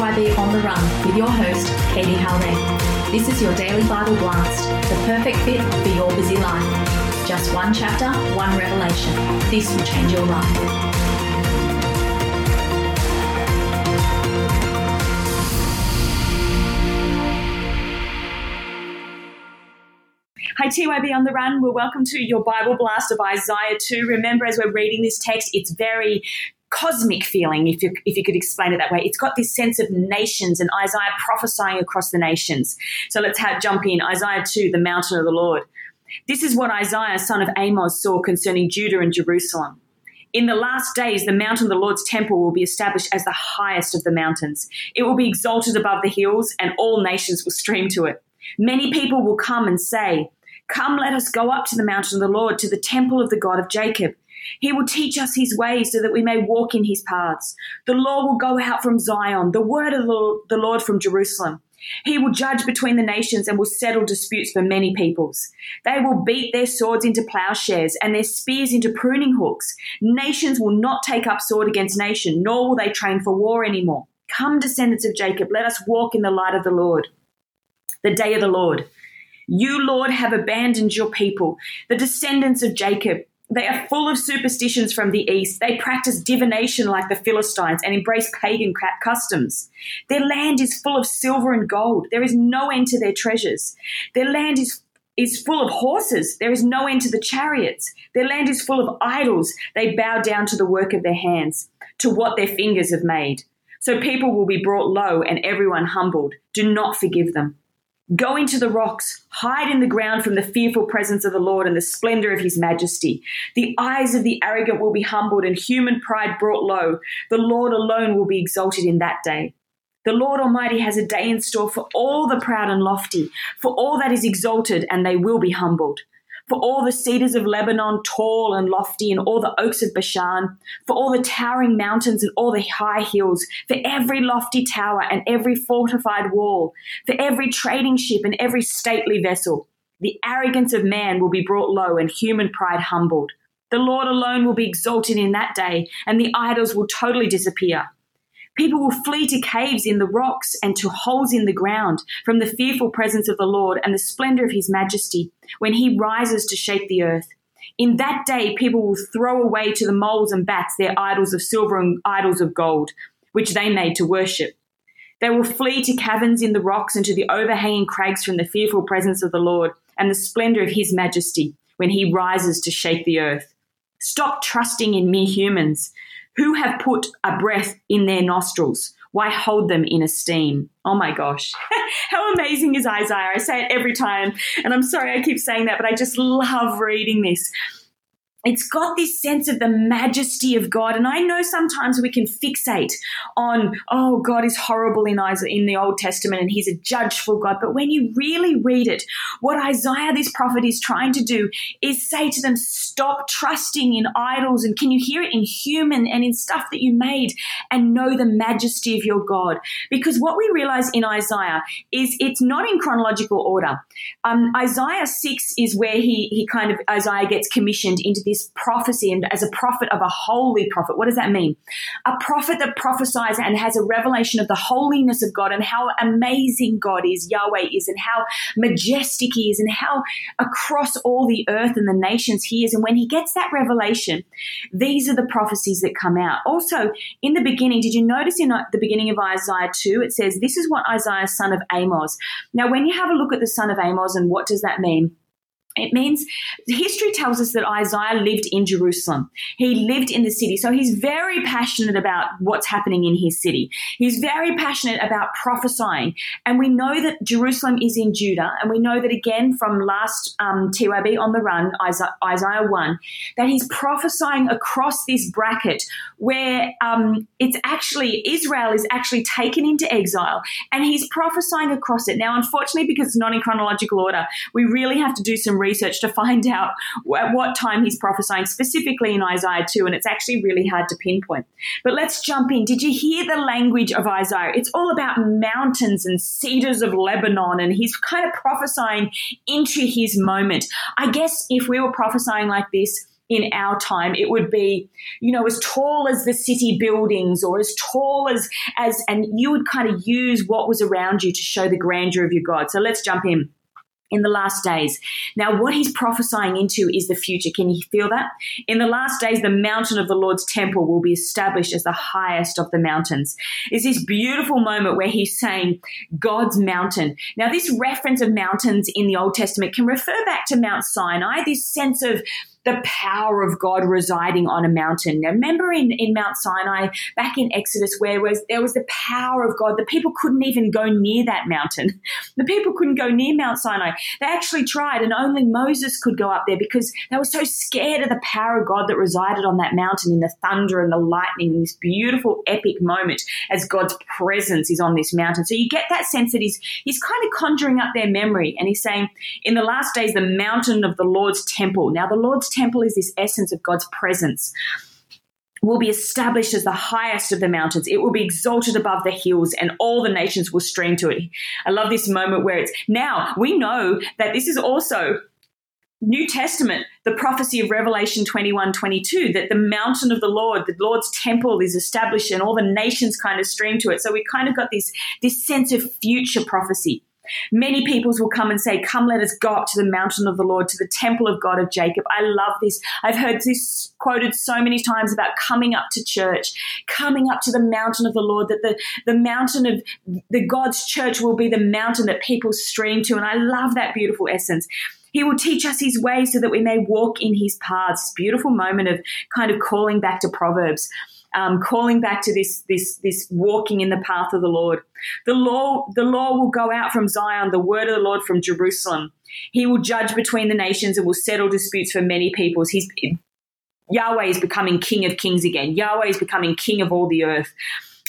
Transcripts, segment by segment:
TYB On the Run with your host, Katie Haldane. This is your daily Bible blast, the perfect fit for your busy life. Just one chapter, one revelation. This will change your life. Hi, TYB on the run. Well, welcome to your Bible blast of Isaiah 2. Remember, as we're reading this text, it's very cosmic feeling, if you, if you could explain it that way. It's got this sense of nations and Isaiah prophesying across the nations. So let's have, jump in. Isaiah 2, the mountain of the Lord. This is what Isaiah, son of Amoz, saw concerning Judah and Jerusalem. In the last days, the mountain of the Lord's temple will be established as the highest of the mountains. It will be exalted above the hills, and all nations will stream to it. Many people will come and say, Come, let us go up to the mountain of the Lord, to the temple of the God of Jacob. He will teach us his ways so that we may walk in his paths. The law will go out from Zion, the word of the Lord from Jerusalem. He will judge between the nations and will settle disputes for many peoples. They will beat their swords into plowshares and their spears into pruning hooks. Nations will not take up sword against nation, nor will they train for war anymore. Come, descendants of Jacob, let us walk in the light of the Lord. The day of the Lord. You, Lord, have abandoned your people, the descendants of Jacob. They are full of superstitions from the east. They practice divination like the Philistines and embrace pagan customs. Their land is full of silver and gold. There is no end to their treasures. Their land is is full of horses. There is no end to the chariots. Their land is full of idols. They bow down to the work of their hands, to what their fingers have made. So people will be brought low and everyone humbled. Do not forgive them. Go into the rocks, hide in the ground from the fearful presence of the Lord and the splendor of his majesty. The eyes of the arrogant will be humbled and human pride brought low. The Lord alone will be exalted in that day. The Lord Almighty has a day in store for all the proud and lofty, for all that is exalted, and they will be humbled for all the cedars of Lebanon, tall and lofty, and all the oaks of Bashan, for all the towering mountains and all the high hills, for every lofty tower and every fortified wall, for every trading ship and every stately vessel. The arrogance of man will be brought low and human pride humbled. The Lord alone will be exalted in that day, and the idols will totally disappear. People will flee to caves in the rocks and to holes in the ground from the fearful presence of the Lord and the splendor of his majesty when he rises to shake the earth. In that day, people will throw away to the moles and bats their idols of silver and idols of gold, which they made to worship. They will flee to caverns in the rocks and to the overhanging crags from the fearful presence of the Lord and the splendor of his majesty when he rises to shake the earth. Stop trusting in mere humans who have put a breath in their nostrils. Why hold them in esteem? Oh my gosh. How amazing is Isaiah? I say it every time, and I'm sorry I keep saying that, but I just love reading this it's got this sense of the majesty of God. And I know sometimes we can fixate on, oh, God is horrible in Isaiah, in the Old Testament and he's a judgeful God. But when you really read it, what Isaiah, this prophet, is trying to do is say to them, stop trusting in idols. And can you hear it in human and in stuff that you made and know the majesty of your God? Because what we realize in Isaiah is it's not in chronological order. Um, Isaiah 6 is where he, he kind of, Isaiah gets commissioned into the this prophecy and as a prophet of a holy prophet. What does that mean? A prophet that prophesies and has a revelation of the holiness of God and how amazing God is, Yahweh is, and how majestic He is, and how across all the earth and the nations He is. And when He gets that revelation, these are the prophecies that come out. Also, in the beginning, did you notice in the beginning of Isaiah 2, it says, This is what Isaiah, son of Amoz. Now, when you have a look at the son of Amoz and what does that mean? It means history tells us that Isaiah lived in Jerusalem. He lived in the city. So he's very passionate about what's happening in his city. He's very passionate about prophesying. And we know that Jerusalem is in Judah. And we know that again from last um, TYB on the run, Isaiah, Isaiah 1, that he's prophesying across this bracket where um, it's actually, Israel is actually taken into exile. And he's prophesying across it. Now, unfortunately, because it's not in chronological order, we really have to do some research to find out at what time he's prophesying, specifically in Isaiah 2, and it's actually really hard to pinpoint. But let's jump in. Did you hear the language of Isaiah? It's all about mountains and cedars of Lebanon, and he's kind of prophesying into his moment. I guess if we were prophesying like this, in our time, it would be, you know, as tall as the city buildings or as tall as, as, and you would kind of use what was around you to show the grandeur of your God. So let's jump in in the last days. Now, what he's prophesying into is the future. Can you feel that? In the last days, the mountain of the Lord's temple will be established as the highest of the mountains. Is this beautiful moment where he's saying God's mountain. Now, this reference of mountains in the Old Testament can refer back to Mount Sinai, this sense of the power of God residing on a mountain. Now, remember in, in Mount Sinai, back in Exodus, where was, there was the power of God. The people couldn't even go near that mountain. The people couldn't go near Mount Sinai. They actually tried, and only Moses could go up there because they were so scared of the power of God that resided on that mountain in the thunder and the lightning and this beautiful epic moment as God's presence is on this mountain. So you get that sense that he's, he's kind of conjuring up their memory and he's saying, in the last days, the mountain of the Lord's temple. Now, the Lord's temple is this essence of God's presence will be established as the highest of the mountains. It will be exalted above the hills, and all the nations will stream to it. I love this moment where it's now we know that this is also New Testament, the prophecy of Revelation 21 22, that the mountain of the Lord, the Lord's temple is established and all the nations kind of stream to it. So we kind of got this, this sense of future prophecy. Many peoples will come and say, Come, let us go up to the mountain of the Lord, to the temple of God of Jacob. I love this. I've heard this quoted so many times about coming up to church, coming up to the mountain of the Lord, that the, the mountain of the God's church will be the mountain that people stream to. And I love that beautiful essence. He will teach us his ways so that we may walk in his paths. Beautiful moment of kind of calling back to Proverbs um, calling back to this this this walking in the path of the Lord. The law the law will go out from Zion, the word of the Lord from Jerusalem. He will judge between the nations and will settle disputes for many peoples. He's Yahweh is becoming King of kings again. Yahweh is becoming King of all the earth.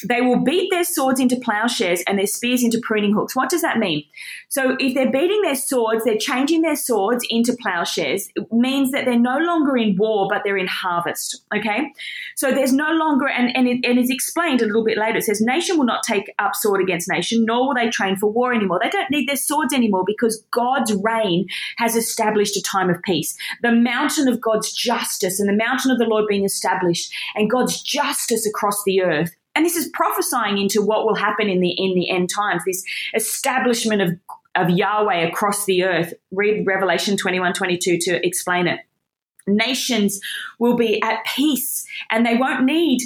They will beat their swords into plowshares and their spears into pruning hooks. What does that mean? So, if they're beating their swords, they're changing their swords into plowshares. It means that they're no longer in war, but they're in harvest. Okay? So, there's no longer, and, and, it, and it's explained a little bit later. It says, Nation will not take up sword against nation, nor will they train for war anymore. They don't need their swords anymore because God's reign has established a time of peace. The mountain of God's justice and the mountain of the Lord being established, and God's justice across the earth and this is prophesying into what will happen in the in the end times. This establishment of of Yahweh across the earth. Read Revelation 21 22 to explain it. Nations will be at peace and they won't need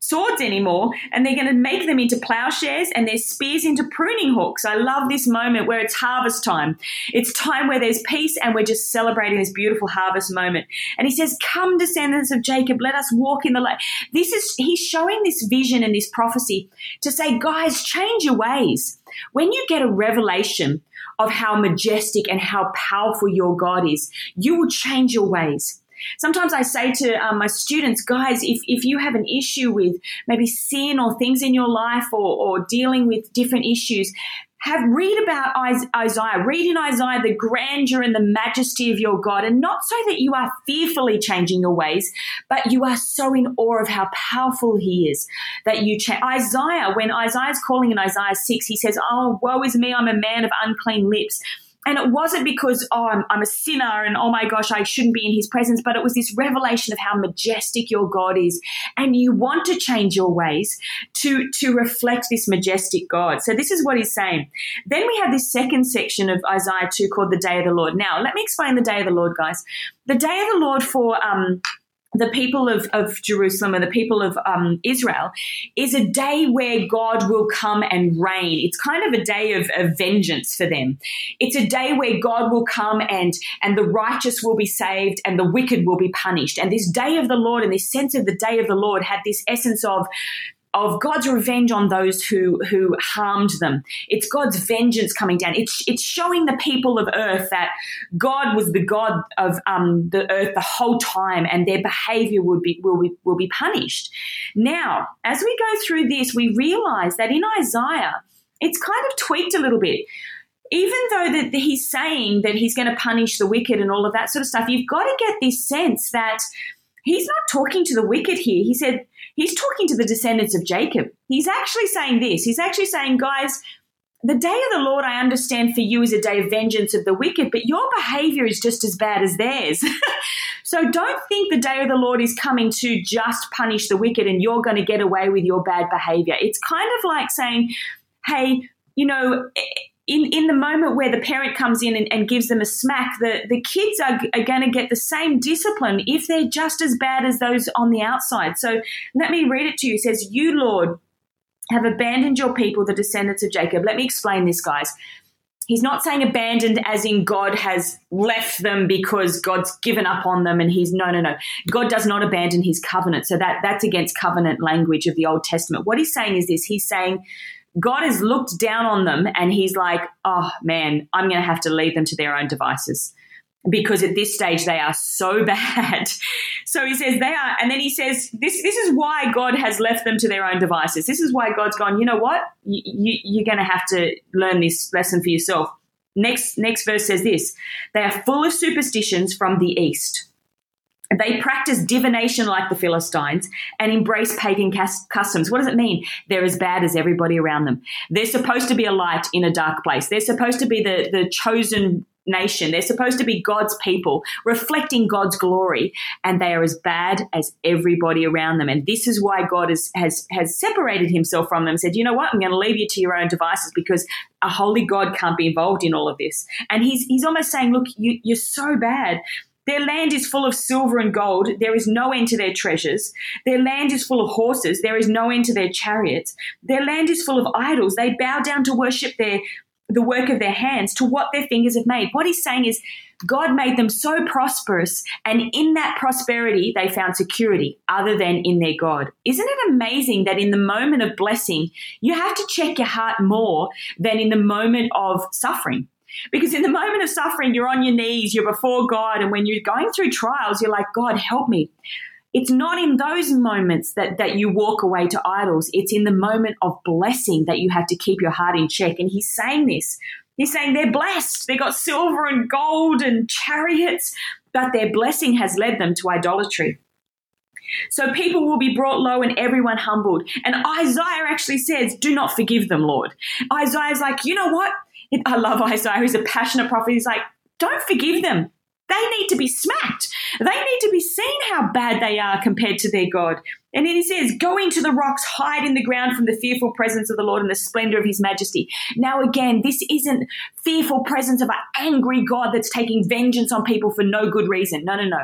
swords anymore and they're going to make them into plowshares and their spears into pruning hooks. I love this moment where it's harvest time. It's time where there's peace and we're just celebrating this beautiful harvest moment. And he says, Come, descendants of Jacob, let us walk in the light. This is, he's showing this vision and this prophecy to say, guys, change your ways. When you get a revelation of how majestic and how powerful your God is, you will change your ways. Sometimes I say to um, my students, guys, if, if you have an issue with maybe sin or things in your life or, or dealing with different issues, have read about Isaiah, read in Isaiah the grandeur and the majesty of your God, and not so that you are fearfully changing your ways, but you are so in awe of how powerful He is that you change. Isaiah, when Isaiah is calling in Isaiah 6, he says, Oh, woe is me, I'm a man of unclean lips and it wasn't because, oh, I'm, I'm, a sinner and oh my gosh, I shouldn't be in his presence, but it was this revelation of how majestic your God is. And you want to change your ways to, to reflect this majestic God. So this is what he's saying. Then we have this second section of Isaiah 2 called the day of the Lord. Now, let me explain the day of the Lord, guys. The day of the Lord for, um, the people of, of Jerusalem and the people of um, Israel is a day where God will come and reign. It's kind of a day of, of, vengeance for them. It's a day where God will come and and the righteous will be saved and the wicked will be punished. And this day of the Lord and this sense of the day of the Lord had this essence of of God's revenge on those who who harmed them. It's God's vengeance coming down. It's it's showing the people of earth that God was the God of um, the earth the whole time, and their behavior would be will be will be punished. Now, as we go through this, we realize that in Isaiah, it's kind of tweaked a little bit. Even though that he's saying that he's going to punish the wicked and all of that sort of stuff, you've got to get this sense that he's not talking to the wicked here. He said he's talking to the descendants of Jacob. He's actually saying this. He's actually saying, guys, the day of the Lord, I understand for you is a day of vengeance of the wicked, but your behavior is just as bad as theirs. So don't think the day of the Lord is coming to just punish the wicked and you're going to get away with your bad behavior. It's kind of like saying, hey, you know, in, in the moment where the parent comes in and, and gives them a smack, the, the kids are, are going to get the same discipline if they're just as bad as those on the outside. So let me read it to you. It says, You, Lord, have abandoned your people, the descendants of Jacob. Let me explain this, guys. He's not saying abandoned as in God has left them because God's given up on them and he's no no no. God does not abandon his covenant. So that that's against covenant language of the Old Testament. What he's saying is this. He's saying God has looked down on them and he's like, "Oh man, I'm going to have to leave them to their own devices." because at this stage they are so bad. So he says they are, and then he says this. This is why God has left them to their own devices. This is why God's gone. You know what? You, you, you're going to have to learn this lesson for yourself. Next, next verse says this: They are full of superstitions from the east. They practice divination like the Philistines and embrace pagan customs. What does it mean? They're as bad as everybody around them. They're supposed to be a light in a dark place. They're supposed to be the, the chosen nation. They're supposed to be God's people, reflecting God's glory, and they are as bad as everybody around them. And this is why God has has, has separated himself from them, said, you know what, I'm going to leave you to your own devices because a holy God can't be involved in all of this. And he's he's almost saying, look, you, you're so bad. Their land is full of silver and gold. There is no end to their treasures. Their land is full of horses. There is no end to their chariots. Their land is full of idols. They bow down to worship their the work of their hands to what their fingers have made. What he's saying is God made them so prosperous, and in that prosperity, they found security other than in their God. Isn't it amazing that in the moment of blessing, you have to check your heart more than in the moment of suffering? Because in the moment of suffering, you're on your knees, you're before God, and when you're going through trials, you're like, God, help me. It's not in those moments that, that you walk away to idols. It's in the moment of blessing that you have to keep your heart in check. And he's saying this. He's saying they're blessed. They got silver and gold and chariots, but their blessing has led them to idolatry. So people will be brought low and everyone humbled. And Isaiah actually says, Do not forgive them, Lord. Isaiah's like, You know what? I love Isaiah. He's a passionate prophet. He's like, Don't forgive them. They need to be smacked. They need to be seen how bad they are compared to their God. And then he says, Go into the rocks, hide in the ground from the fearful presence of the Lord and the splendor of his majesty. Now, again, this isn't fearful presence of an angry God that's taking vengeance on people for no good reason. No, no, no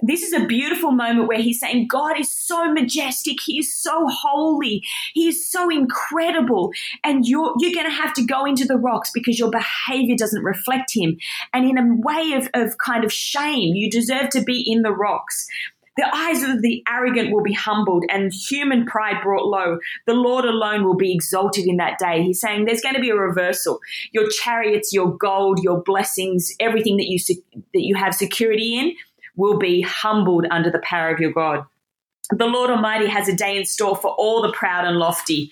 this is a beautiful moment where he's saying God is so majestic, he is so holy, he is so incredible, and you're you're going to have to go into the rocks because your behavior doesn't reflect him. And in a way of, of kind of shame, you deserve to be in the rocks. The eyes of the arrogant will be humbled and human pride brought low. The Lord alone will be exalted in that day. He's saying there's going to be a reversal. Your chariots, your gold, your blessings, everything that you that you have security in will be humbled under the power of your God. The Lord Almighty has a day in store for all the proud and lofty,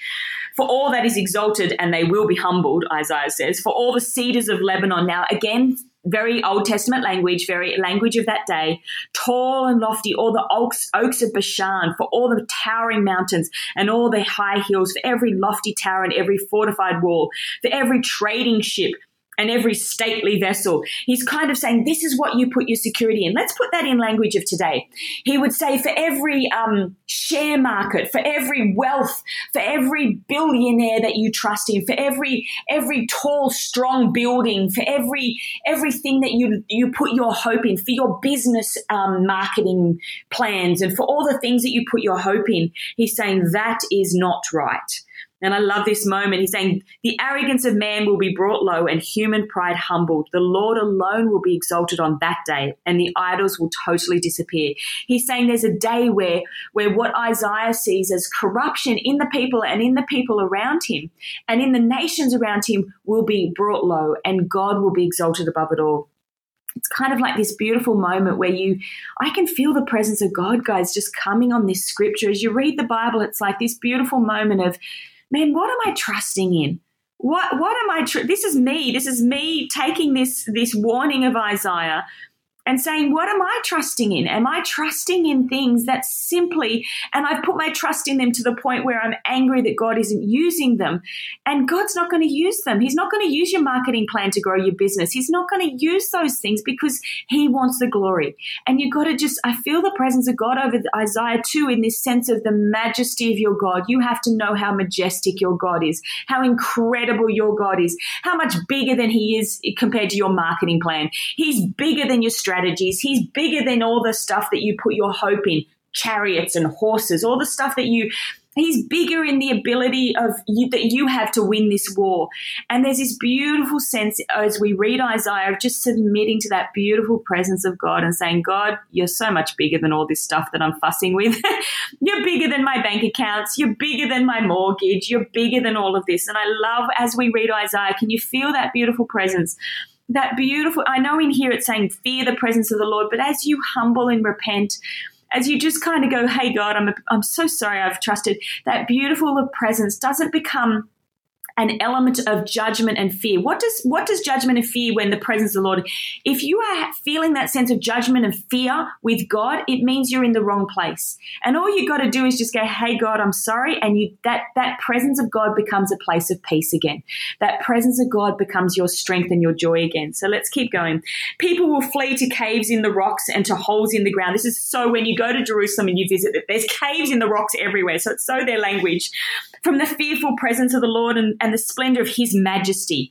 for all that is exalted, and they will be humbled, Isaiah says, for all the cedars of Lebanon. Now, again, very Old Testament language, very language of that day, tall and lofty, all the oaks, oaks of Bashan, for all the towering mountains and all the high hills, for every lofty tower and every fortified wall, for every trading ship and every stately vessel. He's kind of saying, This is what you put your security in. Let's put that in language of today. He would say, For every um, share market, for every wealth, for every billionaire that you trust in, for every every tall, strong building, for every everything that you you put your hope in, for your business um, marketing plans, and for all the things that you put your hope in, he's saying that is not right. And I love this moment. He's saying, The arrogance of man will be brought low and human pride humbled. The Lord alone will be exalted on that day, and the idols will totally disappear. He's saying there's a day where, where what Isaiah sees as corruption in the people and in the people around him and in the nations around him will be brought low, and God will be exalted above it all it's kind of like this beautiful moment where you i can feel the presence of god guys just coming on this scripture as you read the bible it's like this beautiful moment of man, what am I trusting in? What what am I? Tr- this is me. This is me taking this this warning of Isaiah and saying, What am I trusting in? Am I trusting in things that simply, and I've put my trust in them to the point where I'm angry that God isn't using them. And God's not going to use them. He's not going to use your marketing plan to grow your business. He's not going to use those things because He wants the glory. And you've got to just, I feel the presence of God over Isaiah 2 in this sense of the majesty of your God. You have to know how majestic your God is, how incredible your God is, how much bigger than He is compared to your marketing plan. He's bigger than your strategies. He's bigger than all the stuff that you put your hope in chariots and horses, all the stuff that you He's bigger in the ability of you, that you have to win this war. And there's this beautiful sense as we read Isaiah of just submitting to that beautiful presence of God and saying, God, you're so much bigger than all this stuff that I'm fussing with. you're bigger than my bank accounts. You're bigger than my mortgage. You're bigger than all of this. And I love as we read Isaiah, can you feel that beautiful presence? That beautiful, I know in here it's saying, fear the presence of the Lord, but as you humble and repent, as you just kind of go, hey, God, I'm, I'm so sorry I've trusted, that beautiful presence doesn't become an element of judgment and fear. What does what does judgment and fear when the presence of the Lord? If you are feeling that sense of judgment and fear with God, it means you're in the wrong place. And all you got to do is just go, "Hey God, I'm sorry," and you that that presence of God becomes a place of peace again. That presence of God becomes your strength and your joy again. So let's keep going. People will flee to caves in the rocks and to holes in the ground. This is so when you go to Jerusalem and you visit it, there's caves in the rocks everywhere. So it's so their language from the fearful presence of the Lord and, and the splendor of his majesty.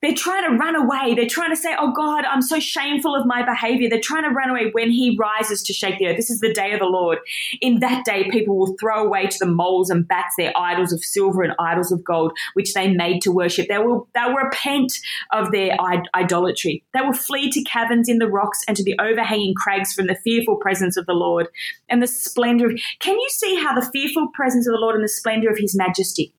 They're trying to run away. They're trying to say, Oh God, I'm so shameful of my behavior. They're trying to run away when he rises to shake the earth. This is the day of the Lord. In that day, people will throw away to the moles and bats their idols of silver and idols of gold, which they made to worship. They will, they will repent of their idolatry. They will flee to caverns in the rocks and to the overhanging crags from the fearful presence of the Lord and the splendor of. Can you see how the fearful presence of the Lord and the splendor of his majesty?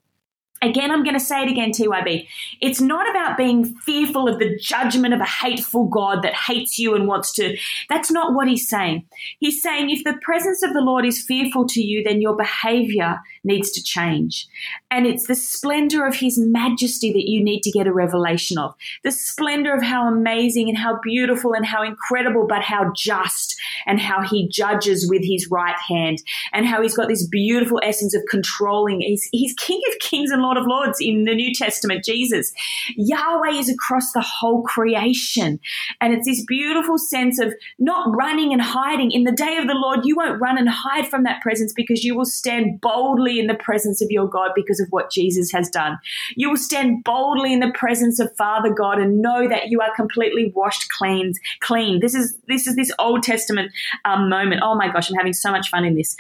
Again, I'm going to say it again, TYB. It's not about being fearful of the judgment of a hateful God that hates you and wants to. That's not what he's saying. He's saying if the presence of the Lord is fearful to you, then your behavior needs to change. And it's the splendor of his majesty that you need to get a revelation of. The splendor of how amazing and how beautiful and how incredible, but how just and how he judges with his right hand and how he's got this beautiful essence of controlling. He's, he's King of Kings and Lord of Lords in the New Testament, Jesus. Yahweh is across the whole creation. And it's this beautiful sense of not running and hiding. In the day of the Lord, you won't run and hide from that presence because you will stand boldly in the presence of your God because of what Jesus has done. You will stand boldly in the presence of Father God and know that you are completely washed clean. Clean. This is this is this Old Testament um, moment. Oh my gosh, I'm having so much fun in this.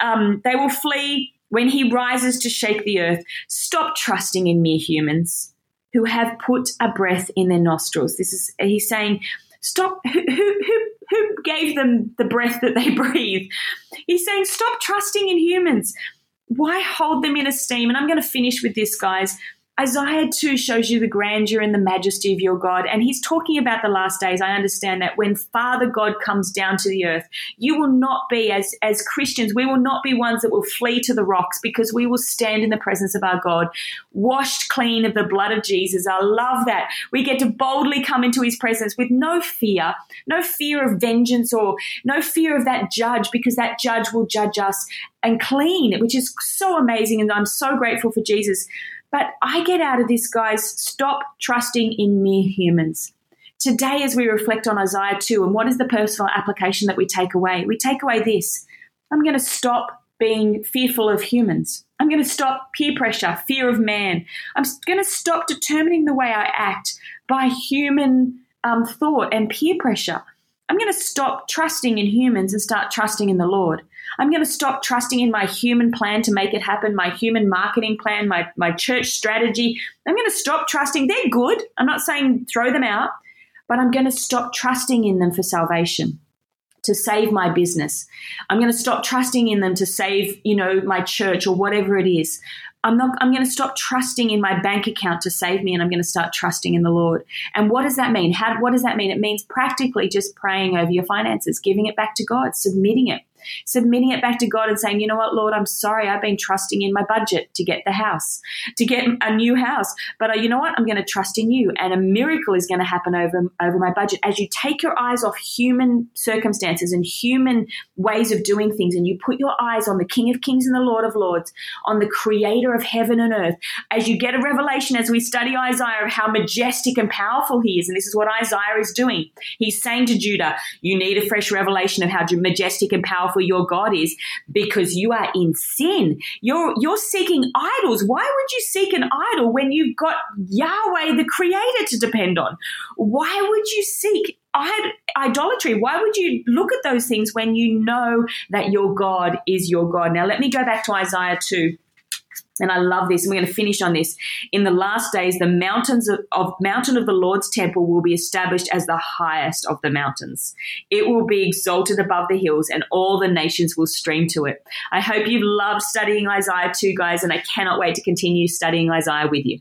Um, they will flee when he rises to shake the earth, stop trusting in mere humans who have put a breath in their nostrils. This is he's saying, stop who who who gave them the breath that they breathe? He's saying, stop trusting in humans. Why hold them in esteem? And I'm going to finish with this, guys. Isaiah 2 shows you the grandeur and the majesty of your God. And he's talking about the last days. I understand that when Father God comes down to the earth, you will not be, as, as Christians, we will not be ones that will flee to the rocks because we will stand in the presence of our God, washed clean of the blood of Jesus. I love that. We get to boldly come into his presence with no fear, no fear of vengeance or no fear of that judge because that judge will judge us and clean, which is so amazing. And I'm so grateful for Jesus but I get out of this, guys, stop trusting in mere humans. Today, as we reflect on Isaiah 2 and what is the personal application that we take away, we take away this I'm going to stop being fearful of humans. I'm going to stop peer pressure, fear of man. I'm going to stop determining the way I act by human um, thought and peer pressure. I'm going to stop trusting in humans and start trusting in the Lord. I'm going to stop trusting in my human plan to make it happen, my human marketing plan, my, my church strategy. I'm going to stop trusting. They're good. I'm not saying throw them out, but I'm going to stop trusting in them for salvation to save my business. I'm going to stop trusting in them to save, you know, my church or whatever it is. I'm not I'm going to stop trusting in my bank account to save me and I'm going to start trusting in the Lord. And what does that mean? How what does that mean? It means practically just praying over your finances, giving it back to God, submitting it. Submitting it back to God and saying, you know what, Lord, I'm sorry. I've been trusting in my budget to get the house, to get a new house. But uh, you know what? I'm going to trust in you. And a miracle is going to happen over, over my budget. As you take your eyes off human circumstances and human ways of doing things and you put your eyes on the King of Kings and the Lord of Lords, on the creator of heaven and earth, as you get a revelation as we study Isaiah of how majestic and powerful he is, and this is what Isaiah is doing. He's saying to Judah, You need a fresh revelation of how majestic and powerful your God is because you are in sin. You're, you're seeking idols. Why would you seek an idol when you've got Yahweh, the creator, to depend on? Why would you seek idolatry. Why would you look at those things when you know that your God is your God? Now, let me go back to Isaiah 2 and I love this, and we're going to finish on this. In the last days, the mountains of, of, mountain of the Lord's temple will be established as the highest of the mountains. It will be exalted above the hills, and all the nations will stream to it. I hope you've loved studying Isaiah 2, guys, and I cannot wait to continue studying Isaiah with you.